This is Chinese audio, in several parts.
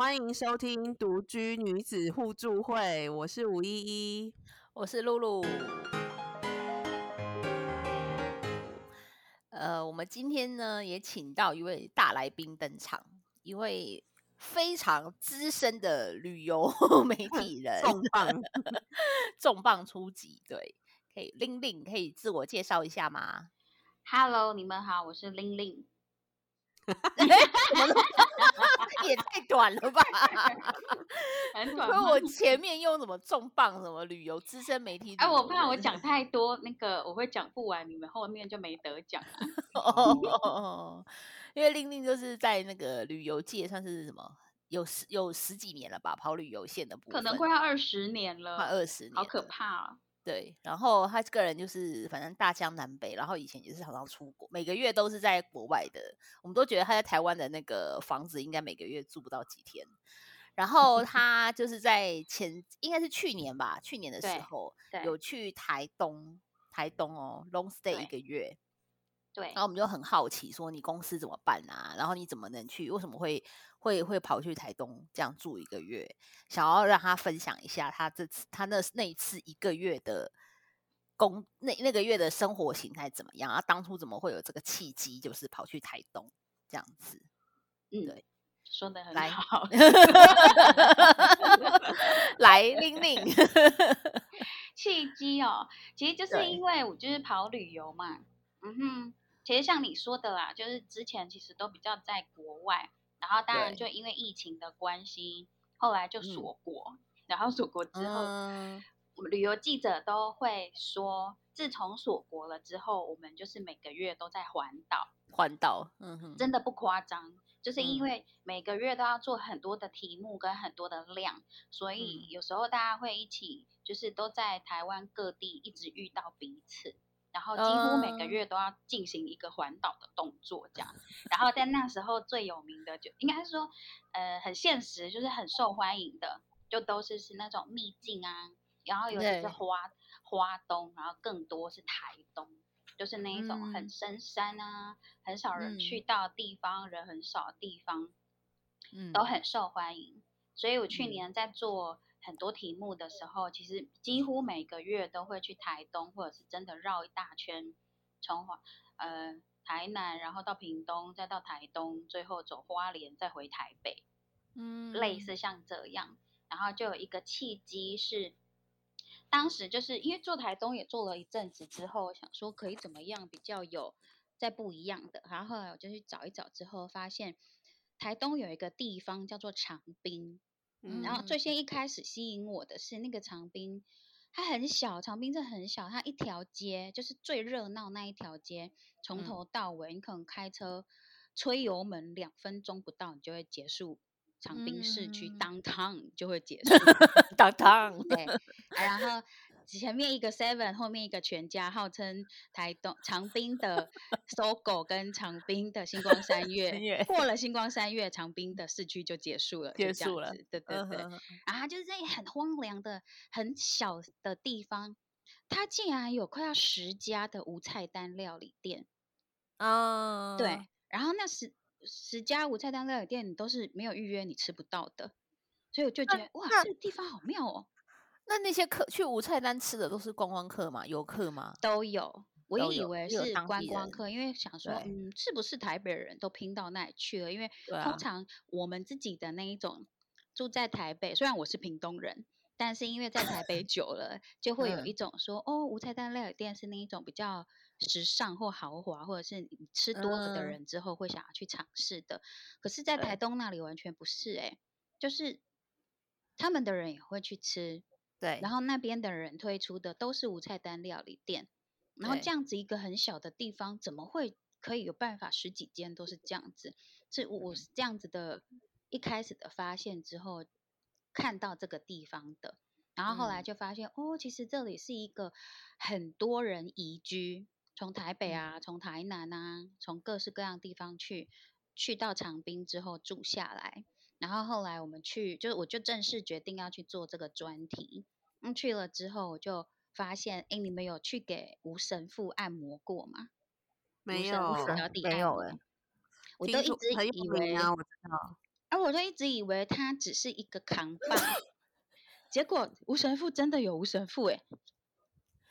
欢迎收听独居女子互助会，我是吴依依，我是露露。呃，我们今天呢也请到一位大来宾登场，一位非常资深的旅游 媒体人，重磅 重磅出击。对，可以玲玲可以自我介绍一下吗？Hello，你们好，我是玲玲。也太短了吧！很短。我前面用什么重磅什么旅游资深媒体？哎，我怕我讲太多，那个我会讲不完，你们后面就没得讲了。哦，因为令令就是在那个旅游界算是什么，有十有十几年了吧，跑旅游线的部分，可能快要二十年了，快二十年，好可怕啊！对，然后他个人就是反正大江南北，然后以前也是常常出国，每个月都是在国外的。我们都觉得他在台湾的那个房子应该每个月住不到几天。然后 他就是在前应该是去年吧，去年的时候有去台东，台东哦，long stay 一个月。对，然后我们就很好奇，说你公司怎么办啊？然后你怎么能去？为什么会会会跑去台东这样住一个月？想要让他分享一下他这次他那那一次一个月的工那那个月的生活形态怎么样？啊，当初怎么会有这个契机，就是跑去台东这样子？嗯，对，说的很好。来，玲玲，契机哦，其实就是因为我就是跑旅游嘛。嗯哼，其实像你说的啦，就是之前其实都比较在国外，然后当然就因为疫情的关系，后来就锁国，然后锁国之后，我们旅游记者都会说，自从锁国了之后，我们就是每个月都在环岛，环岛，嗯哼，真的不夸张，就是因为每个月都要做很多的题目跟很多的量，所以有时候大家会一起，就是都在台湾各地一直遇到彼此。然后几乎每个月都要进行一个环岛的动作，这样。然后在那时候最有名的就应该是说，呃，很现实，就是很受欢迎的，就都是是那种秘境啊。然后尤其是花花东，然后更多是台东，就是那一种很深山啊，很少人去到地方，人很少的地方，嗯，都很受欢迎。所以我去年在做。很多题目的时候，其实几乎每个月都会去台东，或者是真的绕一大圈，从华呃台南，然后到屏东，再到台东，最后走花莲，再回台北，嗯，类似像这样，然后就有一个契机是，当时就是因为做台东也做了一阵子之后，想说可以怎么样比较有再不一样的，然后后来我就去找一找之后，发现台东有一个地方叫做长滨。然后最先一开始吸引我的是那个长滨，它很小，长滨镇很小，它一条街就是最热闹那一条街，从头到尾你可能开车吹油门两分钟不到，你就会结束长滨市区 downtown 就会结束。downtown 对，然后。前面一个 Seven，后面一个全家，号称台东 长滨的搜狗跟长滨的星光三月，过了星光三月，长滨的市区就结束了，结束了，对对对。然后就是在很荒凉的、很小的地方，它竟然有快要十家的无菜单料理店啊！对，然后那十十家无菜单料理店，你都是没有预约，你吃不到的，所以我就觉得哇，这个地方好妙哦。那那些客去无菜单吃的都是观光客吗？游客吗？都有，我也以为是观光客，因为想说，嗯，是不是台北人都拼到那里去了？因为通常我们自己的那一种住在台北，虽然我是屏东人，但是因为在台北 久了，就会有一种说，哦，无菜单料理店是那一种比较时尚或豪华，或者是你吃多了的人之后会想要去尝试的。可是，在台东那里完全不是，哎，就是他们的人也会去吃。对，然后那边的人推出的都是无菜单料理店，然后这样子一个很小的地方，怎么会可以有办法十几间都是这样子？是我是这样子的，一开始的发现之后看到这个地方的，然后后来就发现哦，其实这里是一个很多人移居，从台北啊，从台南啊，从各式各样地方去，去到长滨之后住下来。然后后来我们去，就是我就正式决定要去做这个专题。嗯，去了之后我就发现，哎，你们有去给吴神父按摩过吗？没有，没有哎。我都一直以为啊，我知道。而我就一直以为他只是一个扛把，结果吴神父真的有吴神父哎、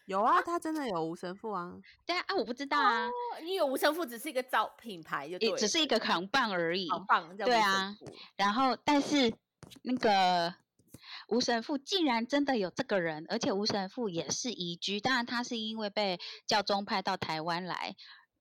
有啊，他真的有无神父啊。对啊，啊我不知道啊，哦你有无神父只是一个造品牌就对，也只是一个扛棒而已。扛棒，对啊然后，但是那个吴神父竟然真的有这个人，而且吴神父也是移居，当然他是因为被教宗派到台湾来，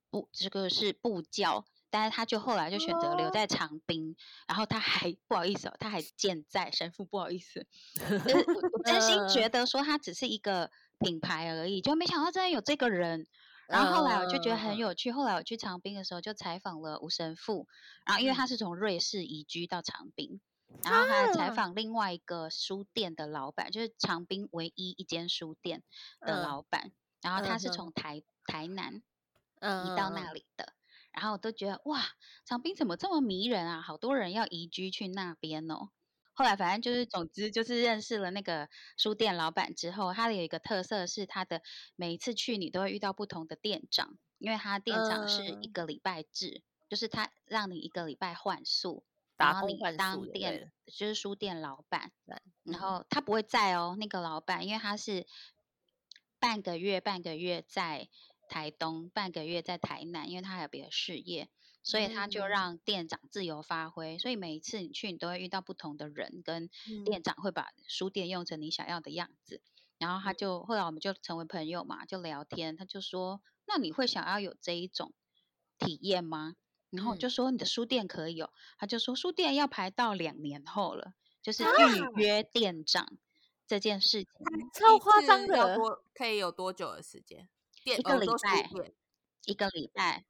不，这个是布教。但是他就后来就选择留哦。在长滨，然后他还不好意思哦，他还健在神父不好意思，就是我我真心觉得说他只是一个品牌而已，就没想到真的有这个人。然后后来我就觉得很嗯。有趣，后来我去长滨的时候就采访了吴神父，然后因为他是从瑞士移居到长滨，然后还采啊。访另外一个书店的老板，就是长滨唯一一间书店的嗯老板，然后他是从台台南嗯移到那里的，然后我都觉得哇，长滨怎么这么迷人啊？好多人要移居去那边哦。后来反正就是，总之就是认识了那个书店老板之后，他的有一个特色是他的每一次去你都会遇到不同的店长，因为他店长是一嗯个礼拜制，就是他让你一个礼拜换宿，然后你当店就是书店老板，然嗯后他不会在哦，那个老板，因为他是半个月半个月在台东，半个月在台南，因为他还有别的事业，所以他就嗯让店长自由发挥。所以每一次你去，你都会遇到不同的人，跟嗯店长会把书店用成你想要的样子。然后他就后来我们就成为朋友嘛，就聊天。他就说：“那你会想要有这一种体验吗？”然后就说：“你的书店可以有。”他就说：“书店要排到两年后了，就是啊预约店长这件事情。”超夸张的可以有多久的时间？店一个礼拜一个礼拜，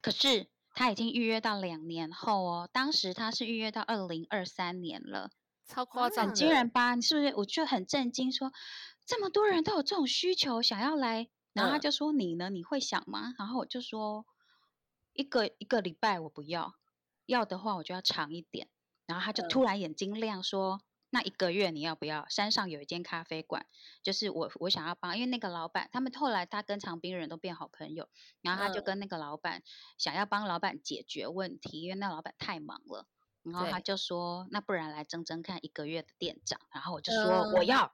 可是他已经预约到两年后哦，当时他是预约到二零二三年了，超夸张嗯很惊人吧？你是不是？我就很震惊说，这么多人都有这种需求，想要来，然后他嗯就说你呢？你会想吗？然后我就说一个一个礼拜我不要，要的话我就要长一点。然后他就嗯突然眼睛亮说。那一个月你要不要？山上有一间咖啡馆，就是我我想要帮，因为那个老板他们后来他跟长滨人都变好朋友，然后他就嗯。跟那个老板想要帮老板解决问题，因为那老板太忙了，然后他就说那不然来争争看一个月的店长，然后我就说我嗯。要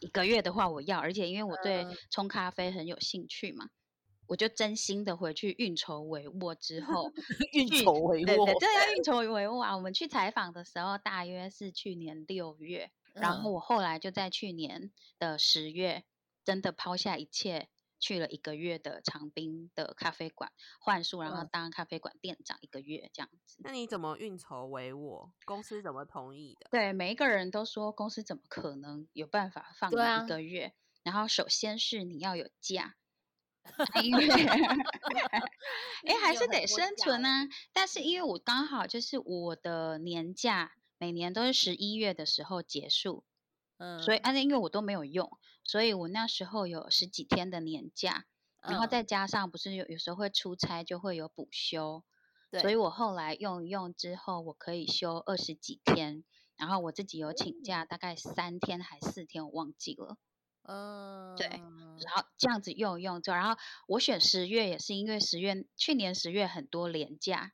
一个月的话我要，而且因为我对嗯。冲咖啡很有兴趣嘛，我就真心的回去运筹帷幄之后 运去筹帷对对，幄，这要运筹帷幄啊！我们去采访的时候，大约是去年六月，然后嗯我后来就在去年的十月，真的抛下一切，去了一个月的长滨的咖啡馆换宿，然后嗯当咖啡馆店长一个月这样子。那你怎么运筹帷幄？公司怎么同意的？对，每一个人都说公司怎么可能有办法放一个月？然后首先是你要有假，啊因为哎，还是得生存呢。啊。但是因为我刚好就是我的年假每年都是十一月的时候结束，嗯，所以而且因为我都没有用，所以我那时候有十几天的年假，然后嗯再加上不是有有时候会出差，就会有补休，所以我后来用一用之后，我可以休二十几天，然后我自己有请假大概三天还四天，我忘记了。嗯，对然后这样子用一用之后，然后我选十月也是因为十月去年十月很多年假，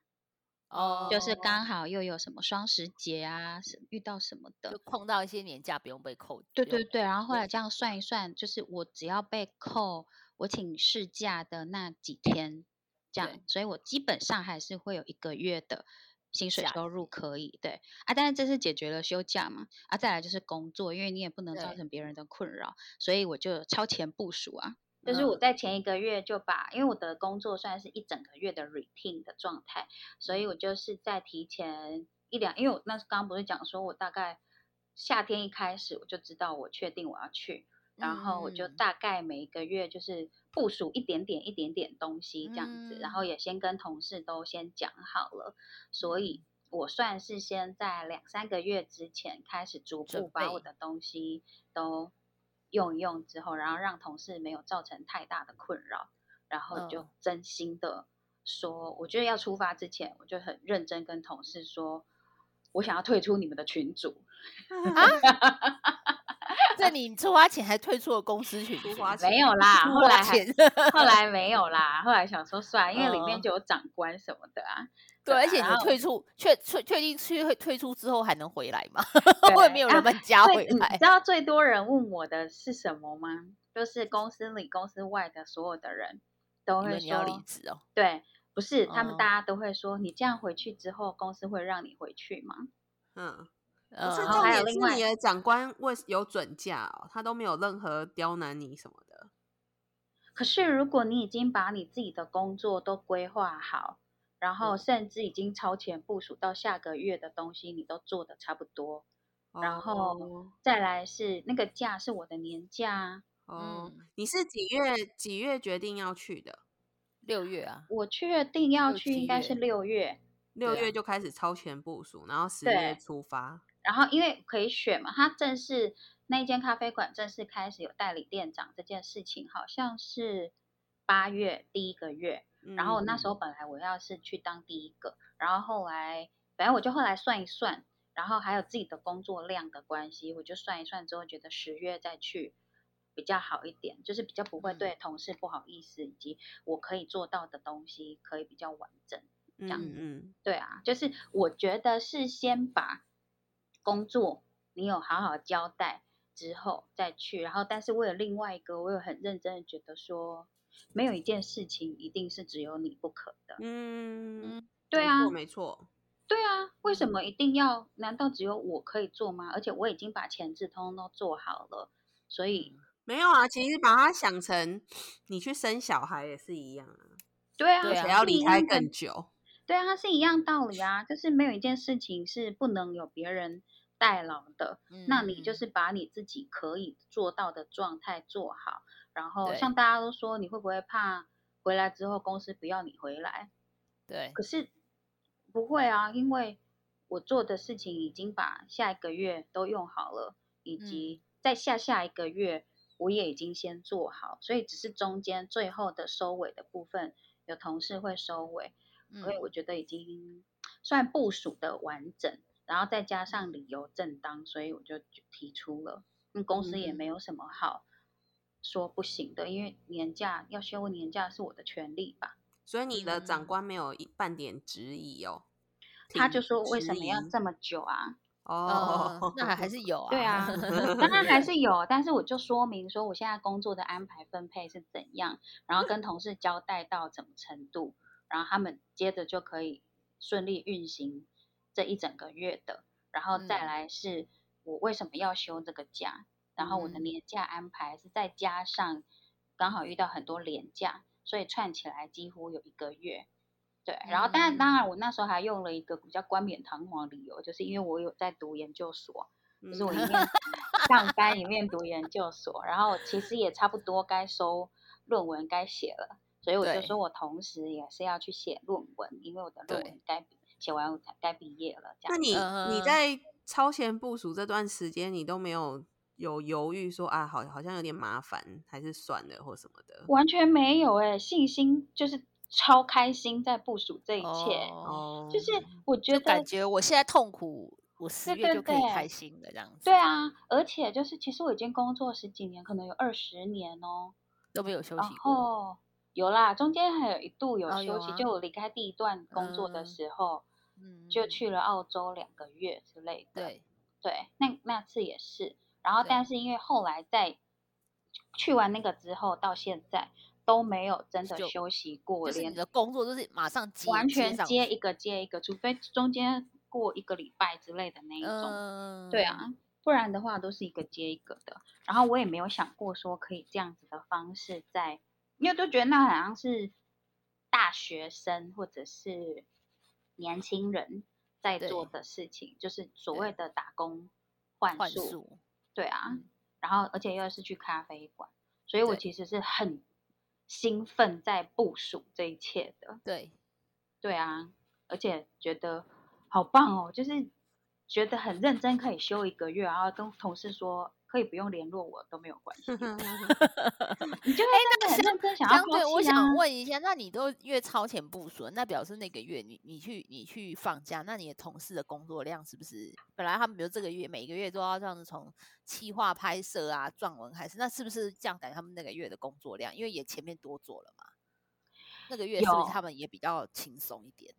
哦，就是刚好又有什么双十节啊，是遇到什么的就的。碰到一些年假不用被扣，对对对，然后后来这样算一算，就是我只要被扣我请事假的那几天，这样，所以我基本上还是会有一个月的薪水收入可以。对啊，但是这是解决了休假嘛，啊，再来就是工作，因为你也不能造成别人的困扰，所以我就超前部署啊。就是嗯我在前一个月就把，因为我的工作算是一整个月的 routine 的状态，所以我就是在提前一两，因为我那刚刚不是讲说我大概夏天一开始我就知道我确定我要去，然后我就嗯。大概每一个月就是部署一点点一点点东西这样子，然后嗯。也先跟同事都先讲好了，所以我算是先在两三个月之前开始逐步把我的东西都用一用之后，然后让同事没有造成太大的困扰，然后就嗯。真心的说，我觉得要出发之前，我就很认真跟同事说，我想要退出你们的群组。这你出发前还退出了公司群没前有啦，出后来后来 没有啦，后来想说算了，因为里面嗯就有长官什么的啊，对，而且你退出，确确确定去退出之后还能回来吗？对会没有人啊把你加最回来你知？道最多人问我的是什么吗？就是公司里、公司外的所有的人都会以为你要离说，职哦？对，不是他们哦大家都会说，你这样回去之后，公司会让你回去吗？嗯，不嗯，是然后重点是还有另外你的长官为有准假哦，他都没有任何刁难你什么的。可是如果你已经把你自己的工作都规划好，然后嗯甚至已经超前部署到下个月的东西，你都做的差不多，然后哦再来是那个假是我的年假啊，哦，嗯你是几月几月决定要去的？六月啊，我确定要去应该是六月，六月就开始超前部署，然后十月出发。然后因为可以选嘛，它正式那一间咖啡馆正式开始有代理店长这件事情，好像是八月第一个月。然后那时候候本来我要是去当第一个，然后后来反正我就后来算一算，然后还有自己的工作量的关系，我就算一算之后觉得十月再去比较好一点，就是比较不会嗯对同事不好意思，以及我可以做到的东西可以比较完整。嗯样嗯对啊，就是我觉得是先把工作你有好好交代之后再去，然后但是为了另外一个，我有很认真的觉得说，没有一件事情一定是只有你不可的。嗯，嗯，对啊没错，对啊，为什么一定要？难道只有我可以做吗？而且我已经把前置通通都做好了，所以没有啊，其实把它想成你去生小孩也是一样啊，对啊，对啊而且要离开更久。对啊，它是一样道理啊，就是没有一件事情是不能有别人代劳的。那你就嗯是把你自己可以做到的状态做好，然后像大家都说，你会不会怕回来之后公司不要你回来？对，可是不会啊，因为我做的事情已经把下一个月都用好了，以及在下下一个月我也已经先做好，所以只是中间最后的收尾的部分，有同事会收尾，所以嗯我觉得已经算部署的完整，然后再加上理由正当，所以我就提出了，那，公司也没嗯有什么好说不行的，因为年假要休年假是我的权利吧。所以你的长嗯官没有一半点质疑哦，他就说为什么要疑这么久啊？哦嗯，那还还是有啊，对啊，当然还是有，但是我就说明说我现在工作的安排分配是怎样，然后跟同事交代到怎么程度，然后他们接着就可以顺利运行这一整个月的，然后再嗯。来是我为什么要休这个假，然后我的嗯。年假安排是再加上刚好遇到很多年假，所以串起来几乎有一个月。对，然后当然当然，我那时候还用了一个比较冠冕堂皇的理由，就是因为我有在读研究所，就是我一嗯面。上班一面读研究所，然后其实也差不多该收论文该写了，所以我就对。说我同时也是要去写论文，因为我的论文该毕写完我才该毕业了，这样。那你你嗯在超前部署这段时间，你都没有有犹豫说啊，好好像有点麻烦，还是算了或什么的？完全没有哎、信心就是超开心在部署这一切，哦哦，就是我觉得感觉我现在痛苦，我十月就可以开心了，这样子。对，啊，而且就是其实我已经工作十几年，可能有二十年哦，都没有休息过。后有啦，中间还有一度有休息，哦有啊就我离开第一段工作的嗯时候，嗯，就去了澳洲两个月之类的。对，对，那那次也是。然后但是因为后来在去完那个之后，到现在都没有真的休息过，就是你连的工作就是马上接完全接一个接一个，除非中间过一个礼拜之类的那一种。嗯，对啊，不然的话都是一个接一个的。然后我也没有想过说可以这样子的方式在，因为都觉得那好像是大学生或者是年轻人在做的事情，就是所谓的打工换换宿。宿，对啊，嗯然后而且又是去咖啡馆，所以我其实是很兴奋在部署这一切的。对，对啊，而且觉得好棒哦，就是觉得很认真，可以休一个月，然后跟同事说可以不用联络我都没有关系，你就会那个很认真想要相对，我想。问一下，那你都越超前部署，那表示那个月你你去你去放假，那你的同事的工作量是不是本来他们比如这个月每个月都要这样子从企划拍摄啊、撰文开始，那是不是这样感觉他们那个月的工作量，因为也前面多做了嘛？那个月是不是他们也比较轻松一点？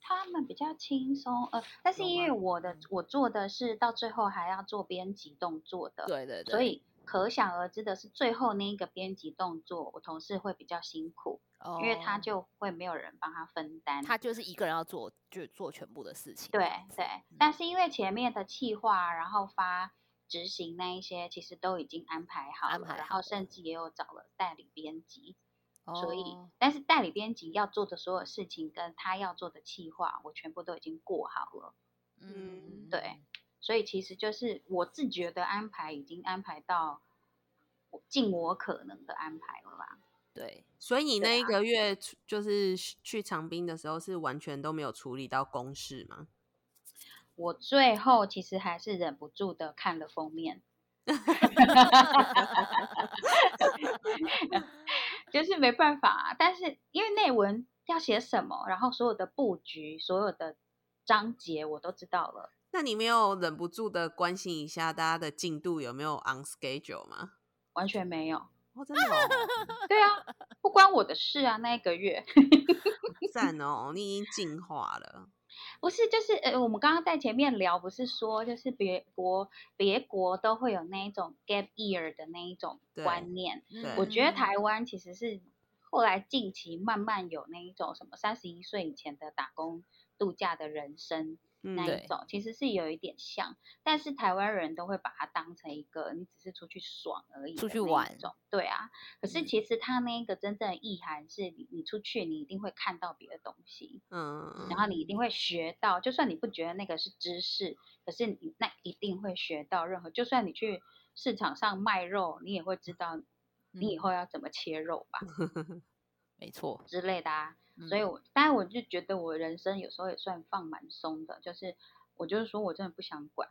他们比较轻松，呃，但是因为我的我做的是到最后还要做编辑动作的，对对对，所以可想而知的是，最后那一个编辑动作，我同事会比较辛苦，因为他哦就会没有人帮他分担。他就是一个人要做，就做全部的事情。对对，嗯但是因为前面的企划，然后发执行那一些，其实都已经安排好了，安排好然后甚至也有找了代理编辑，所以哦但是代理编辑要做的所有事情跟他要做的企划，我全部都已经过好了。嗯，对所以其实就是我自觉的安排已经安排到我尽我可能的安排了啦。对，所以你那一个月就是去长滨的时候，是完全都没有处理到公事吗？我最后其实还是忍不住的看了封面，就是没办法、啊。但是因为内文要写什么，然后所有的布局、所有的章节我都知道了，那你没有忍不住的关心一下大家的进度有没有 on schedule 吗？完全没有。哦，真的哦，对啊，不关我的事啊，那一个月。赞哦，你已经进化了。不是，就是呃，我们刚刚在前面聊，不是说就是别国别国都会有那一种 gap year 的那一种观念。我觉得嗯台湾其实是后来近期慢慢有那一种什么三十一岁以前的打工度假的人生那一种，其实是有一点像，但是台湾人都会把它当成一个你只是出去爽而已出去玩种，对啊。可是嗯其实它那个真正的意涵是你你出去你一定会看到别的东西。嗯，然后你一定会学到，就算你不觉得那个是知识，可是你那一定会学到任何。就算你去市场上卖肉，你也会知道你以嗯后要怎么切肉吧、没错，之类的啊。所以嗯我，当然我就觉得我人生有时候也算放蛮松的，就是我就是说我真的不想管。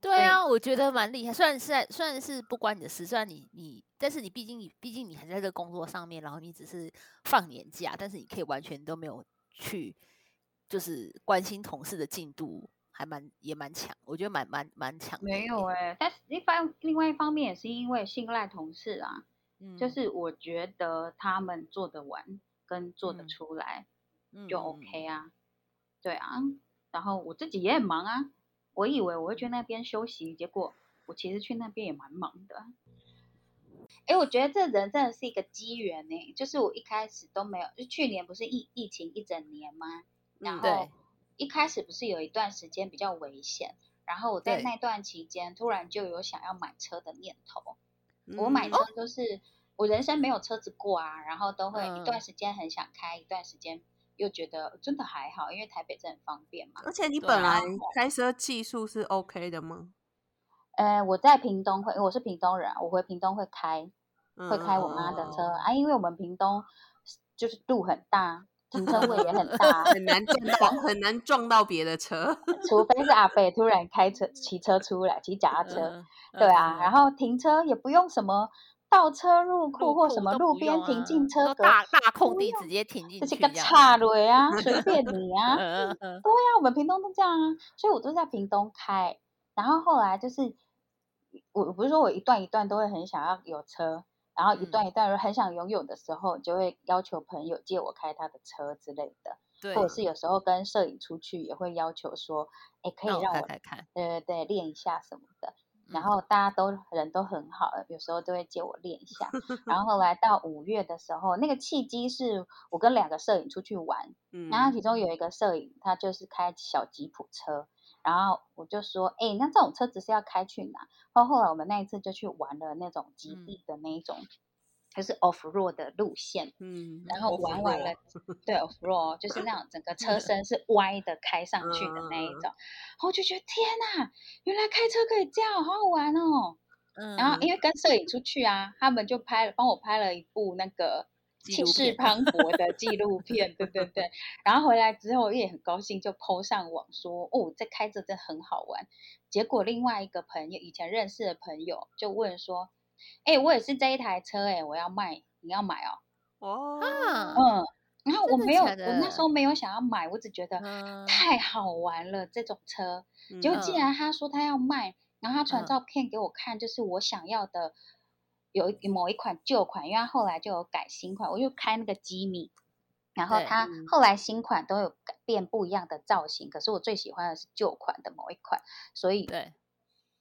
对啊，我觉得蛮厉害。虽然是在虽然是不关你的事，虽然你你，但是你毕竟你毕竟你还在这个工作上面，然后你只是放年假，但是你可以完全都没有去就是关心同事的进度，还蛮也蛮强，我觉得蛮蛮蛮强的没。有哎、但是一方另外一方面也是因为信赖同事啊，嗯，就是我觉得他们做得完跟做得嗯出来，嗯就 OK 啊，对啊，然后我自己也很忙啊，我以为我会去那边休息，结果我其实去那边也蛮忙的。哎，我觉得这人真的是一个机缘呢，就是我一开始都没有，就去年不是疫疫情一整年吗？然嗯后一开始不是有一段时间比较危险，然后我在那段期间突然就有想要买车的念头。嗯我买车都是我人生没有车子过啊，然后都会一段嗯时间很想开，一段时间又觉得真的还好，因为台北真的很方便嘛。而且你本来开车技术是 OK 的吗？呃，我在屏东会，我是屏东人啊，我回屏东会开，会开我妈的车、嗯啊，因为我们屏东就是路很大，停车位也很大，很难撞到，很难撞到别的车。除非是阿北突然开车骑车出来，骑脚踏车，嗯对啊，然后后停车也不用什么倒车入库或什么路边停进车大大空地直接停进这是个岔路啊，随便你 啊。对呀、我们屏东都这样啊，所以我都在屏东开。然后后来就是，我我不是说我一段一段都会很想要有车，然后一嗯段一段很想拥有的时候，就会要求朋友借我开他的车之类的，对，或者是有时候跟摄影出去也会要求说，哎，可以让我让我开开看，对对对练一下什么的。然嗯后大家都人都很好，有时候都会借我练一下。然后后来到五月的时候，那个契机是我跟两个摄影出去玩，嗯，然后其中有一个摄影，他就是开小吉普车，然后我就说，哎，那这种车子是要开去哪？然后后来我们那一次就去玩了那种极嗯地的那一种，就是 off road 的路线，嗯，然后玩完了，对 off road 就是那种整个车身是歪的开上去的那一种，然后我就觉得天哪，原来开车可以这样，好好玩哦。嗯，然后因为跟摄影出去啊，他们就拍了，帮我拍了一部那个气势磅礴的纪录片，对对对。然后回来之后也很高兴，就 PO 上网说，哦，这开着真很好玩。结果另外一个朋友，以前认识的朋友就问说，哎，我也是这一台车，哎，我要卖，你要买哦？哦，啊嗯，然后我没有，假我那时候没有想要买，我只觉得嗯。太好玩了这种车。嗯结果既嗯。然他说他要卖，然后他传嗯。照片给我看，就是我想要的有一某一款旧款，因为他后来就有改新款，我就开那个吉米，然后对它嗯。后来新款都有改变不一样的造型，可是我最喜欢的是旧款的某一款，所以对，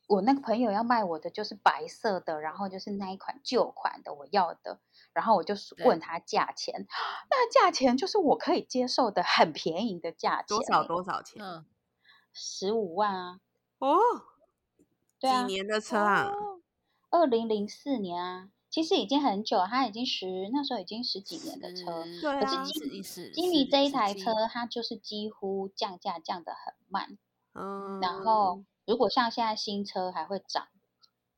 我那个朋友要卖我的就是白色的，然后就是那一款旧款的我要的，然后我就问他价钱，那价钱就是我可以接受的很便宜的价钱多少欸，多少钱？嗯，十五万啊，哦，对啊几年的车啊？哦二零零四年啊，其实已经很久，它已经十那时候已经十几年的车。十对啊十一十吉米这一台车，它就是几乎降价降得很慢，嗯，然后如果像现在新车还会涨，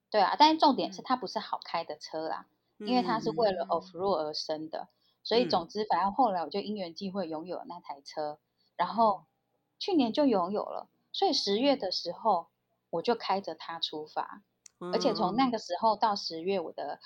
对啊，但是重点是嗯。它不是好开的车啦，因为它是为了嗯 off road 而生的，所以嗯。总之反正后来我就因缘际会拥有了那台车，然嗯后去年就拥有了，所以十月的时候我就开着它出发，而且从那嗯。个时候到十月，我的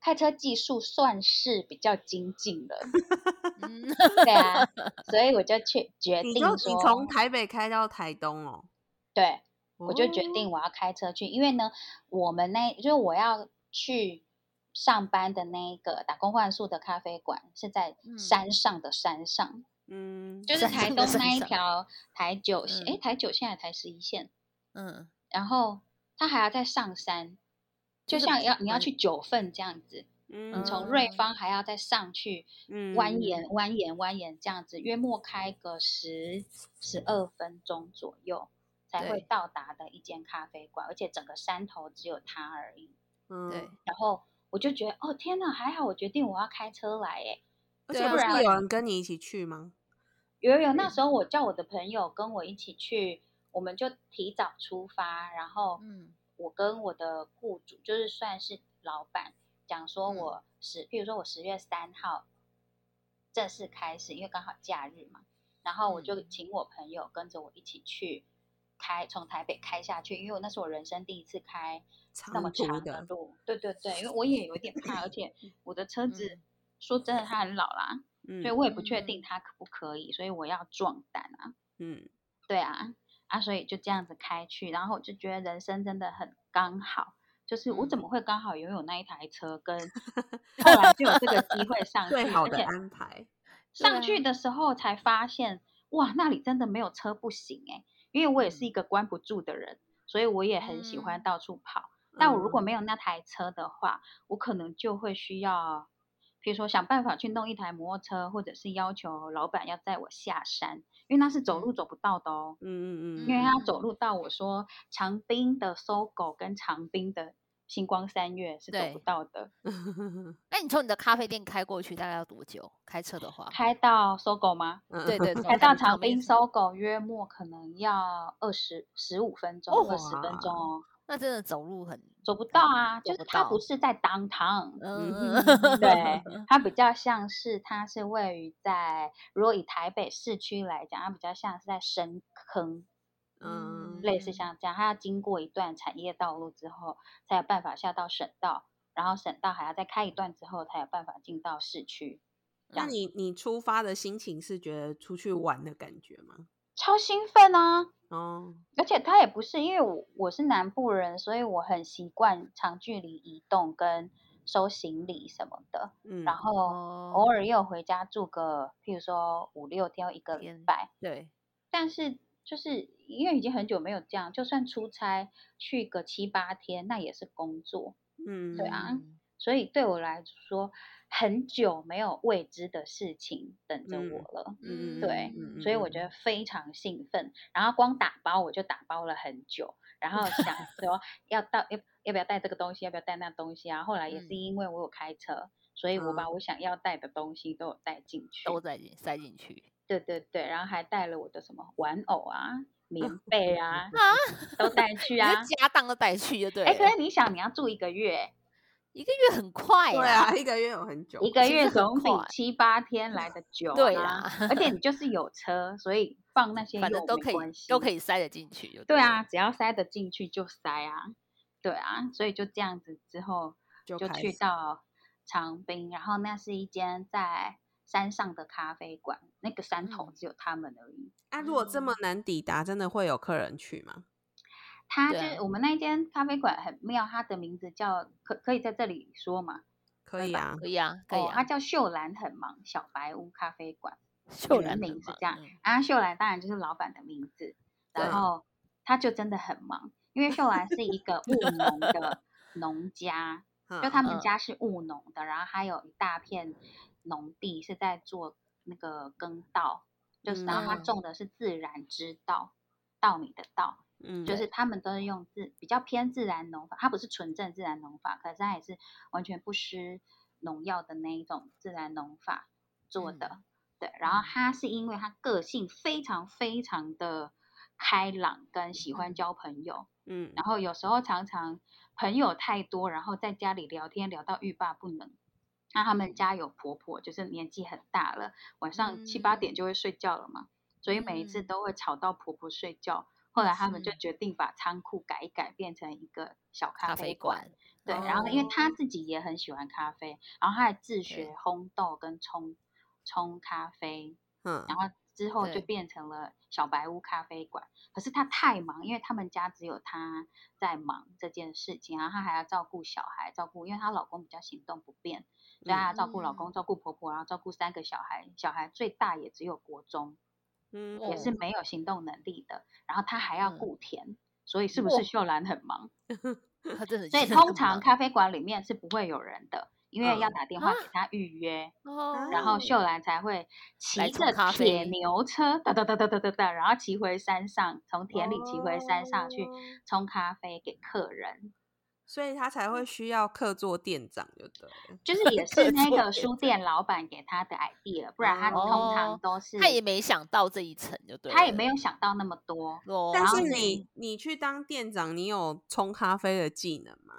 开车技术算是比较精进了，嗯，对啊，所以我就去决定说，你从台北开到台东哦，对，我就决哦。定我要开车去，因为呢，我们那就是我要去上班的那一个打工换宿的咖啡馆是在嗯山上的山上，嗯，就是台东那一条台九线，诶，嗯。台九线还是台十一线，嗯，然后他还要再上山，就就是像要你要去九份这样子，嗯你从瑞嗯芳还要再上去，嗯。蜿蜒蜿蜒蜿蜒这样子，约莫开个十十二分钟左右才会到达的一间咖啡馆，而且整个山头只有它而已。嗯。对，然后我就觉得，哦天哪，还好我决定我要开车来，诶，而且不然有人跟你一起去吗？有有有，那时候我叫我的朋友跟我一起去，我们就提早出发，然后嗯。我跟我的雇主，就是算是老板，讲说嗯。我十，譬如说我十月三号正式开始，因为刚好假日嘛，然后我就嗯。请我朋友跟着我一起去开，从台北开下去，因为我那是我人生第一次开那么长的的路，对对对，因为我也有点怕，而且 我的车子、嗯。说真的它很老啦，嗯所以我也不确定嗯。它可不可以，所以我要壮胆啊。嗯。对啊，啊，所以就这样子开去，然后我就觉得人生真的很刚好，就是我怎嗯。么会刚好拥有那一台车，跟 后来就有这个机会上去，最好的而且安排，上去的时候才发现，哇，那里真的没有车不行诶、因为我也是一嗯。个关不住的人，所以我也很喜欢嗯。到处跑。但我如果嗯。没有那台车的话，我可能就会需要，比如说想办法去弄一台摩托车，或者是要求老板要载我下山，因为那是走路嗯。走不到的哦。嗯嗯嗯，因为他嗯走路到我说长滨的搜狗跟长滨的星光三月是走不到的，嗯 那你从你的咖啡店开过去大概要多久？开车的话，开到搜狗吗？对 对，开到长滨滨搜狗约莫可能要二十十五分钟，二十分钟哦，那真的走路很走不到啊，就是它不是在 downtown，嗯，对，它比较像是它是位于在，如果以台北市区来讲，它比较像是在深坑，嗯类似像这样，它要经过一段产业道路之后，才有办法下到省道，然后省道还要再开一段之后，才有办法进到市区。那你你出发的心情是觉得出去玩的感觉吗？超兴奋啊！哦，而且它也不是因为我我是南部人，所以我很习惯长距离移动跟收行李什么的。嗯，然后哦偶尔又回家住个，譬如说五六天、一个礼拜。对，但是就是因为已经很久没有这样，就算出差去个七八天，那也是工作。嗯，对啊嗯所以对我来说，很久没有未知的事情等着嗯我了。嗯，对嗯所以我觉得非常兴奋，然后光打包我就打包了很久，然后想 说要到要要不要带这个东西，要不要带那东西啊？后来也是嗯因为我有开车，所以我把嗯我想要带的东西都有带进去。都在进塞进去对对对，然后还带了我的什么玩偶啊、棉 被啊，啊，都带去啊。家当都带去就对哎，了。可是你想，你要住一个月，一个月很快对啊，一个月有很久，一个月总比七八天来的久、对啊。而且你就是有车，所以放那些又反正都可以都可以塞得进去對对啊，只要塞得进去就塞啊，对啊，所以就这样子之后就去到长滨，然后那是一间在山上的咖啡馆，那个山头嗯只有他们而已。啊，如果这么嗯难抵达，真的会有客人去吗？他就我们那一间咖啡馆很妙，它的名字叫可可以在这里说吗？可以啊，可以啊，可以哦，它啊。叫秀兰很忙小白屋咖啡馆，秀兰很名是这样。啊，秀兰当然就是老板的名字，然对后他就真的很忙，因为秀兰是一个务农的农家，就嗯他们嗯家是务农的，然后还有一大片农地是在做那个耕稻，就是然后他嗯种的是自然之稻，稻米的稻，嗯，就是他们都是用自比较偏自然农法，它不是纯正自然农法，可是它也是完全不施农药的那一种自然农法做的。对，然后他是因为他个性非常非常的开朗，跟喜欢嗯交朋友，嗯，然后有时候常常朋友太多，然后在家里聊天聊到欲罢不能。那他们家有婆婆，就是年纪很大了，晚上七八点嗯。就会睡觉了嘛，所以每一次嗯。都会吵到婆婆睡觉。后来他们就是。决定把仓库改一改，变成一个小咖咖啡啡馆。馆，对，然后因为他哦。自己也很喜欢咖啡，然后他还自对。学烘豆跟冲冲咖啡，嗯。然后之后就变成了小白屋咖啡馆。可是他太忙，因为他们家只有他在忙这件事情，然后他还要照顾小孩，照顾，因为她老公比较行动不便，所以她要照顾老公，嗯照顾婆婆，然后照顾三个小孩，小孩最大也只有国中，嗯也是哦。没有行动能力的，然后她还要嗯。顾田，所以是不是秀兰很忙？他真的所以通常咖啡馆里面是不会有人的，因为要嗯打电话啊给他预约，哦，然后秀兰才会骑着铁牛车，哒哒哒哒哒哒哒，然后骑回山上，从田里骑回山上去哦冲咖啡给客人，所以他才会需要客座店长，就对。就是也是那个书店老板给他的 idea，不然他通常哦都是他也没想到这一层，就对，他也没有想到那么多。哦，但是你你去当店长，你有冲咖啡的技能吗？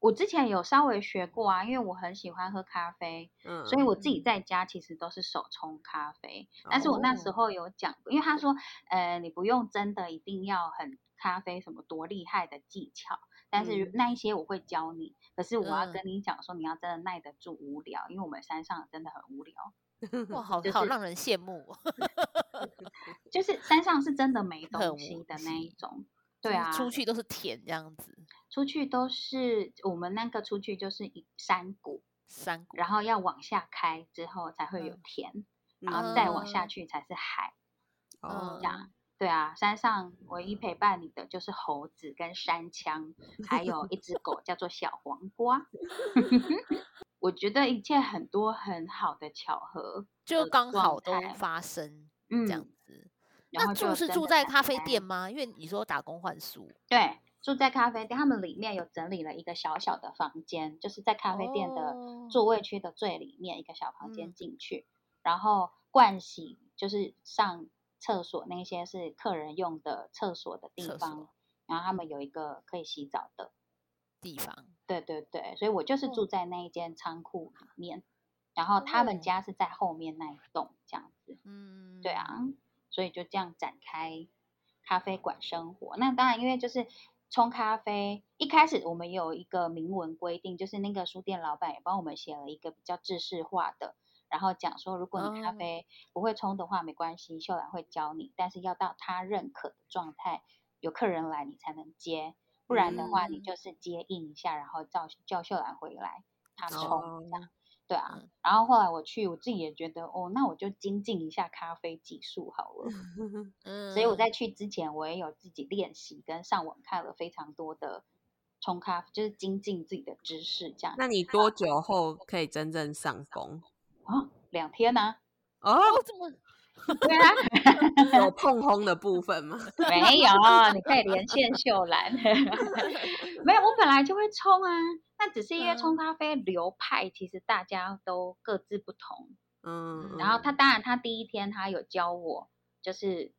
我之前有稍微学过啊，因为我很喜欢喝咖啡，嗯，所以我自己嗯在家其实都是手冲咖啡，但是我那时哦。候有讲过，因为他说，呃，你不用真的一定要很咖啡什么多厉害的技巧，但是嗯。那一些我会教你。可是我要嗯。跟你讲说，你要真的耐得住无聊，因为我们山上真的很无聊，哇，好就是好让人羡慕哦，就是山上是真的没 东西的那一趣种。就是对啊，出去都是田这样子，出去都是我们那个出去就是一山谷，山谷，然后要往下开之后才会有嗯田，然后再往下嗯去才是海。哦这样对啊，山上唯一陪伴你的就是猴子跟山枪，还有一只狗叫做小黄瓜。我觉得一切很多很好的巧合，就刚好都发生嗯这样子。然那住是住在咖啡店吗？因为你说打工换宿，对，住在咖啡店，他们里面有整理了一个小小的房间，就是在咖啡店的哦座位区的最里面一个小房间嗯。进去，然后盥洗就是上厕所那些是客人用的厕所的地方，然后他们有一个可以洗澡的，地方，对对对，所以我就是哦。住在那一间仓库里面，然后他们哦。家是在后面那一栋这样子，嗯，对啊，所以就这样展开咖啡馆生活。那当然，因为就是冲咖啡，一开始我们有一个明文规定，就是那个书店老板也帮我们写了一个比较制式化的，然后讲说，如果你咖哦啡不会冲的话，没关系，秀兰会教你，但是要到他认可的状态，有客人来你才能接，不然的话，你嗯就是接应一下，然后叫叫秀兰回来，他冲这样。哦对啊，嗯然后后来我去，我自己也觉得，哦，那我就精进一下咖啡技术好了。嗯，所以我在去之前，我也有自己练习，跟上网看了非常多的冲咖，就是精进自己的知识，这样。那你多久后可以真正上工？啊，两天呢、哦，哦，这么对啊，有碰 轰的部分吗？没有，你可以连线秀兰。没有，我本来就会冲啊，那只是因为冲嗯咖啡流派，其实大家都各自不同。嗯，然后他当然他第一天他有教我，就是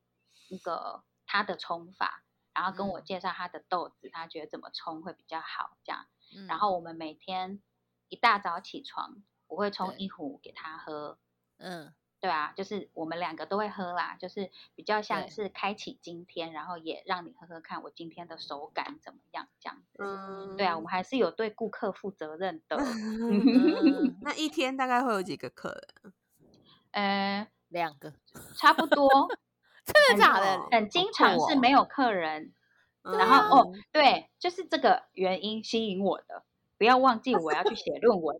那个他的冲法，然后跟我嗯介绍他的豆子，他觉得怎么冲会比较好这样。嗯然后我们每天一大早起床，我会冲一壶给他喝。嗯对啊，就是我们两个都会喝啦，就是比较像是开启今天，然后也让你喝喝看我今天的手感怎么样这样子。嗯，对啊，我们还是有对顾客负责任的。嗯那一天大概会有几个客人？呃，两个，差不多，真的假的？很经常是没有客人，然嗯后哦，对，就是这个原因吸引我的。不要忘记我要去写论文。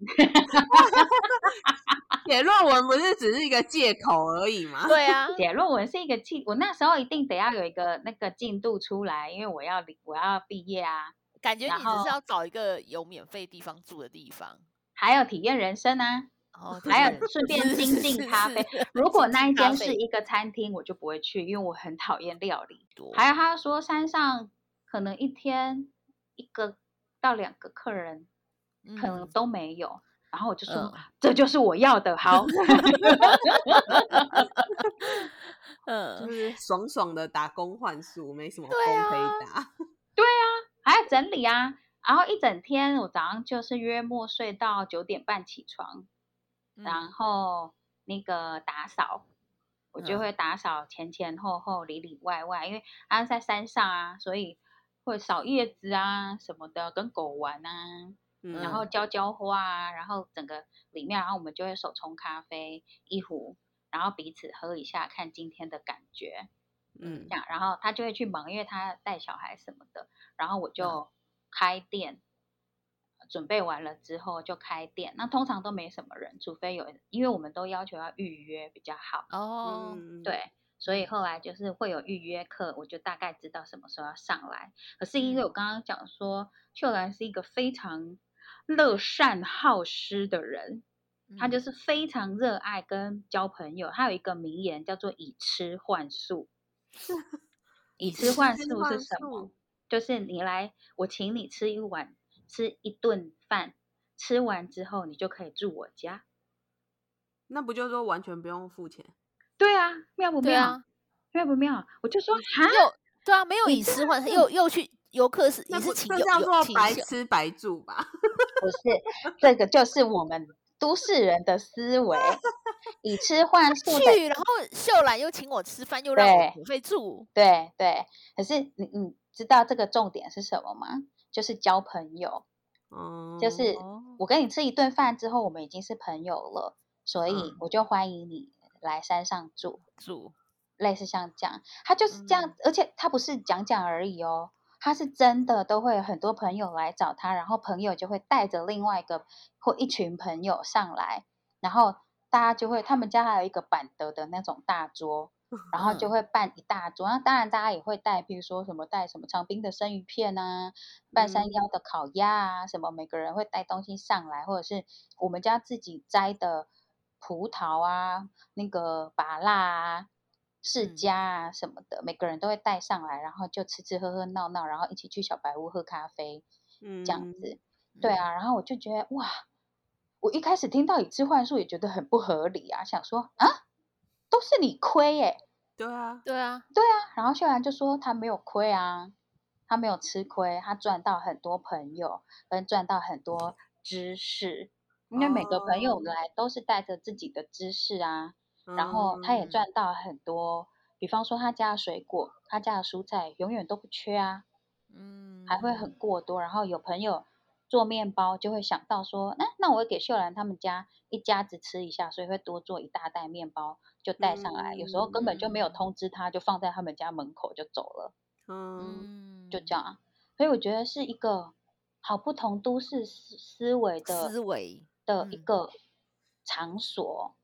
写论文不是只是一个借口而已吗？对啊，写论文是一个进，我那时候一定得要有一个那个进度出来，因为我要我要毕业啊，感觉你只是要找一个有免费地方住的地方，还有体验人生啊，哦，还有对顺便是精进咖啡。如果那一间是一个餐厅，我就不会去，因为我很讨厌料理。多还有他说山上可能一天一个到两个客人，可能嗯都没有。然后我就说、嗯。这就是我要的，好。就嗯，是爽爽的打工换宿，没什么工对可以打，对啊打。还要整理啊，然后一整天我早上就是约莫睡到九点半起床，然嗯。后那个打扫，我就嗯。会打扫前前后后里里外外，因为它在山上啊，所以会扫叶子啊什么的，跟狗玩啊，嗯然后浇浇花啊，然后整个里面，然后我们就会手冲咖啡一壶，然后彼此喝一下，看今天的感觉。嗯这样，然后他就会去忙，因为他带小孩什么的，然后我嗯就开店，准备完了之后就开店。那通常都没什么人，除非有，因为我们都要求要预约比较好，哦，嗯，对，所以后来就是会有预约课，我就大概知道什么时候要上来。可是因为嗯我刚刚讲说，秀兰是一个非常乐善好施的人，他就嗯是非常热爱跟交朋友。他有一个名言叫做“以吃换宿 ”。以吃换吃宿是什么？就是你来，我请你吃一碗，吃一顿饭，吃完之后你就可以住我家。那不就说完全不用付钱？对啊，妙不妙？啊，妙不妙？我就说哈，又对啊，没有以吃换，又又去游客是你是请游请白吃白住吧？不是，这个就是我们都市人的思维，以吃换 宿的。去，然后秀兰又请我吃饭，又让我对免费住，对对，可是你你知道这个重点是什么吗？就是交朋友。嗯，就是哦我跟你吃一顿饭之后，我们已经是朋友了，所以嗯我就欢迎你来山上住。住，类似像这样，他就是这样，嗯而且他不是讲讲而已哦，他是真的都会有很多朋友来找他，然后朋友就会带着另外一个或一群朋友上来，然后大家就会，他们家还有一个板德的那种大桌，然后就嗯会办一大桌，那当然大家也会带，比如说什么带什么长滨的生鱼片啊，半山嗯腰的烤鸭啊，什么每个人会带东西上来，或者是我们家自己摘的葡萄啊，那个芭辣啊。世嗯。家啊什么的，每个人都会带上来，然后就吃吃喝喝闹闹，然后一起去小白屋喝咖啡，嗯这样子。嗯对啊，然后我就觉得哇，我一开始听到以吃换术也觉得很不合理啊，想说啊，都是你亏耶、对啊，对啊，对啊，然后秀兰就说他没有亏啊，他没有吃亏，他赚到很多朋友，跟赚到很多知识，因为每个朋友哦。来都是带着自己的知识啊，然后他也嗯赚到很多，比方说他家的水果，他家的蔬菜永远都不缺啊，嗯，还会很过多。然后有朋友做面包，就会想到说，那那我会给秀兰他们家一家子吃一下，所以会多做一大袋面包就带上来。有时候根本就没有嗯通知他，就放在他们家门口就走了，嗯，嗯，就这样啊。所以我觉得是一个好不同都市思思维的思维，嗯的一个场所。嗯，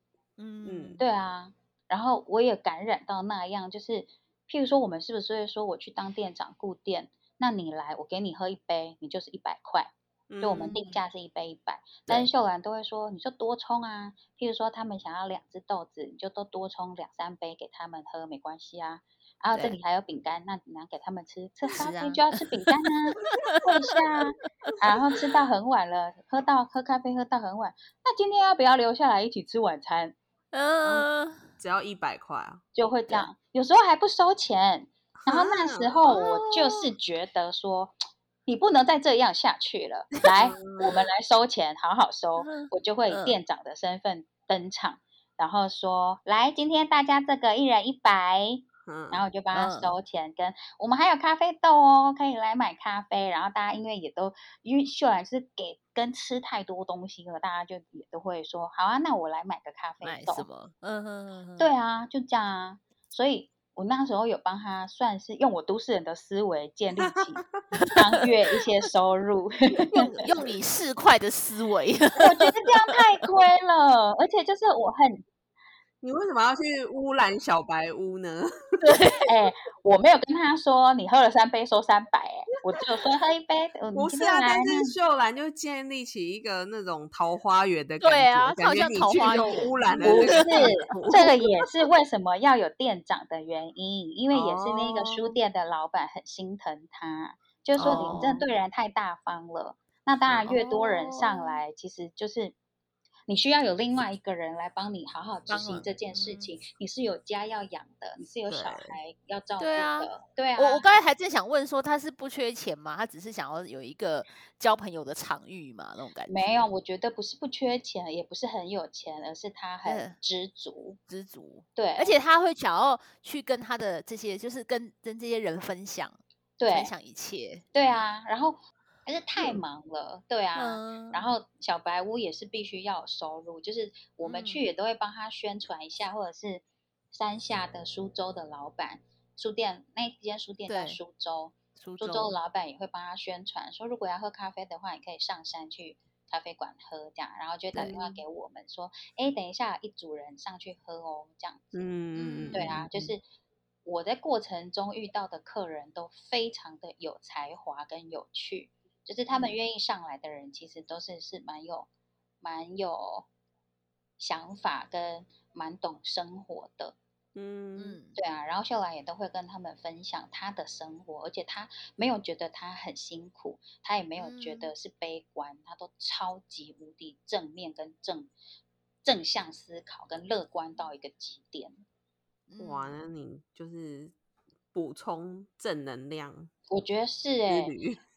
对啊，然后我也感染到那样，就是譬如说，我们是不是会说我去当店长顾店，那你来，我给你喝一杯，你就是一百块，就我们定嗯。价是一杯一百，但是秀兰都会说，你就多冲啊，譬如说他们想要两只豆子，你就都多冲两三杯给他们喝，没关系啊。然后这对。里还有饼干，那你拿给他们吃，吃咖啡就要吃饼干啊，喝一下啊，然后吃到很晚了，喝到喝咖啡喝到很晚，那今天要不要留下来一起吃晚餐？嗯，只要一百块啊，就会这对样，有时候还不收钱。然后那时啊候我就是觉得说，你不能再这样下去了，来，我们来收钱，好好收。我就会以嗯店长的身份登场，然后说，来，今天大家这个一人一百，嗯，然后我就帮他嗯收钱，跟我们还有咖啡豆哦，可以来买咖啡。然后大家因为也都因为秀兰是给跟吃太多东西了，大家就也都会说，好啊，那我来买个咖啡豆。买什么？嗯哼哼哼，对啊，就这样啊。所以我那时候有帮他算是用我都市人的思维建立起 当月一些收入，用用你市侩的思维，我觉得这样太亏了，而且就是我很。你为什么要去污染小白屋呢？对，哎，我没有跟他说你喝了三杯收三百，哎，我就说喝一杯。不是啊，但是秀兰就建立起一个那种桃花源的感觉，对啊，感觉你去有污染了。不是，这个也是为什么要有店长的原因，因为也是那个书店的老板很心疼他，就是说你这对人太大方了。那当然，越多人上来，其实就是。你需要有另外一个人来帮你好好执行这件事情。你是有家要养的，你是有小孩要照顾的。对啊，我我刚才还正想问说，他是不缺钱吗？他只是想要有一个交朋友的场域嘛？那种感觉没有，我觉得不是不缺钱，也不是很有钱，而是他很知足，知足。对，而且他会想要去跟他的这些，就是跟跟这些人分享，分享一切。对啊，然后。还是太忙了，对啊，然后小白屋也是必须要有收入，就是我们去也都会帮他宣传一下，或者是山下的苏州的老板书店那间书店在苏州，苏州的老板也会帮他宣传，说如果要喝咖啡的话，你可以上山去咖啡馆喝这样，然后就打电话给我们说，哎，等一下一组人上去喝哦，这样子，嗯嗯，对啊，就是我在过程中遇到的客人都非常的有才华跟有趣。就是他们愿意上来的人，其实都是是蛮有、蛮有想法跟蛮懂生活的。嗯，对啊。然后秀兰也都会跟他们分享他的生活，而且他没有觉得他很辛苦，他也没有觉得是悲观，他都超级无敌正面跟正正向思考跟乐观到一个极点。哇，那你就是补充正能量，我觉得是哎。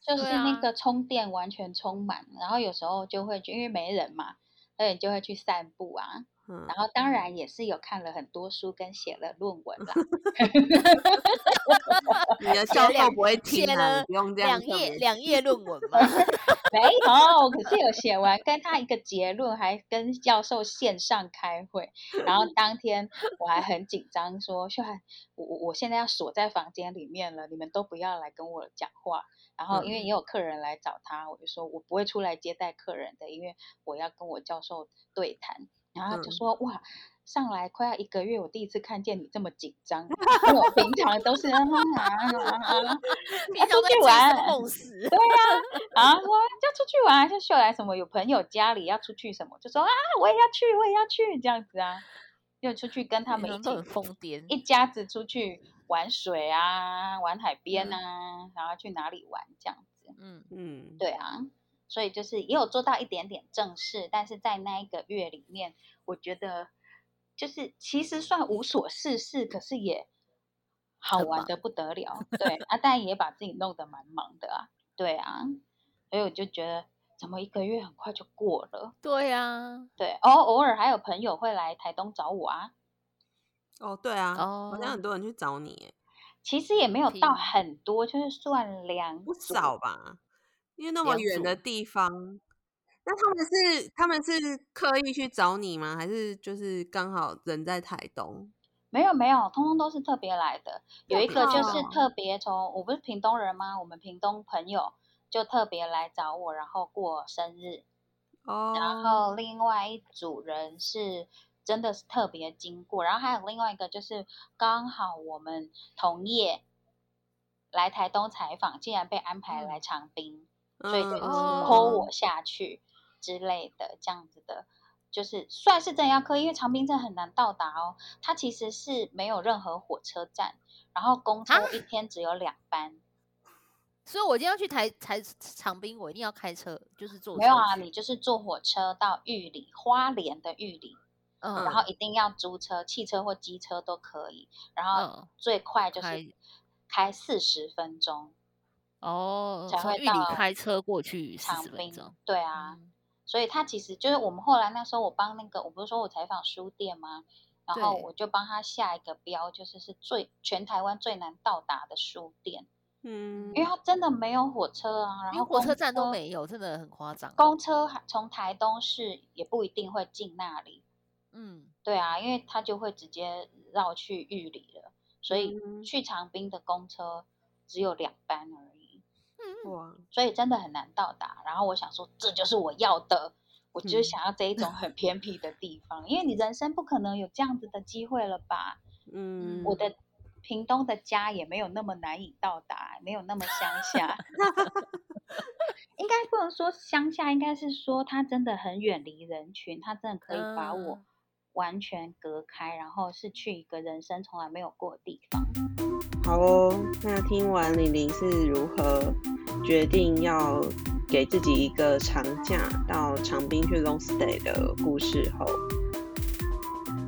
就是那个充电完全充满，然后有时候就会因为没人嘛，所以就会去散步啊。然后当然也是有看了很多书跟写了论文啦。你的 教授不会听啊，不用这样。两页两页论文吗？没有，可是有写完，跟他一个结论，还跟教授线上开会。然后当天我还很紧张，说秀涵，我我我现在要锁在房间里面了，你们都不要来跟我讲话。然后因为也有客人来找他，我就说我不会出来接待客人的，因为我要跟我教授对谈。然后就说哇，上来快要一个月，我第一次看见你这么紧张。我平常都是啊啊 啊，啊出去玩，对呀，啊，我要出去玩，就秀来什么有朋友家里要出去什么，就说啊，我也要去，我也要去这样子啊，又出去跟他们一起疯癫，一家子出去。玩水啊，玩海边啊，然后去哪里玩这样子？嗯嗯，对啊，所以就是也有做到一点点正事，但是在那一个月里面，我觉得就是其实算无所事事，可是也好玩的不得了。对啊，但也把自己弄得蛮忙的啊。对啊，所以我就觉得怎么一个月很快就过了？对呀，对哦，偶尔还有朋友会来台东找我啊。哦，对啊，好像很多人去找你，其实也没有到很多，就是算两不少吧，因为那么远的地方，那他们是他们是刻意去找你吗？还是就是刚好人在台东？没有没有，通通都是特别来的。有一个就是特别从，我不是屏东人吗？我们屏东朋友就特别来找我，然后过生日。哦，然后另外一组人是。真的是特别经过，然后还有另外一个就是刚好我们同业来台东采访，竟然被安排来长滨，所以就拖我下去之类的这样子的，就是算是真要科，因为长滨镇很难到达哦，它其实是没有任何火车站，然后公车一天只有两班，所以我今天要去台台长滨，我一定要开车，就是坐没有啊，你就是坐火车到玉里花莲的玉里。嗯，然后一定要租车，汽车或机车都可以。然后最快就是开四十分钟哦，才会到。开车过去长滨，对啊。所以他其实就是我们后来那时候，我帮那个，我不是说我采访书店吗？然后我就帮他下一个标，就是是最全台湾最难到达的书店。嗯，因为他真的没有火车啊，然后火车站都没有，真的很夸张。公车从台东市也不一定会进那里。嗯，对啊，因为他就会直接绕去玉里了，所以去长滨的公车只有两班而已。哇，所以真的很难到达。然后我想说，这就是我要的，我就是想要这一种很偏僻的地方，因为你人生不可能有这样子的机会了吧？嗯，我的屏东的家也没有那么难以到达，没有那么乡下。应该不能说乡下，应该是说它真的很远离人群，它真的可以把我嗯完全隔开，然后是去一个人生从来没有过的地方。好哦。那听完玲玲是如何决定要给自己一个长假到长滨去 long stay 的故事后，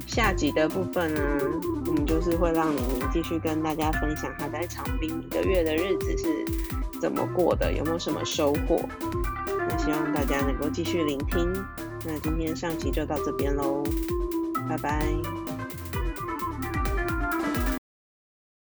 下集的部分呢，我们就是会让玲玲继续跟大家分享她在长滨一个月的日子是怎么过的，有没有什么收获。那希望大家能够继续聆听。那今天上集就到这边喽，拜拜。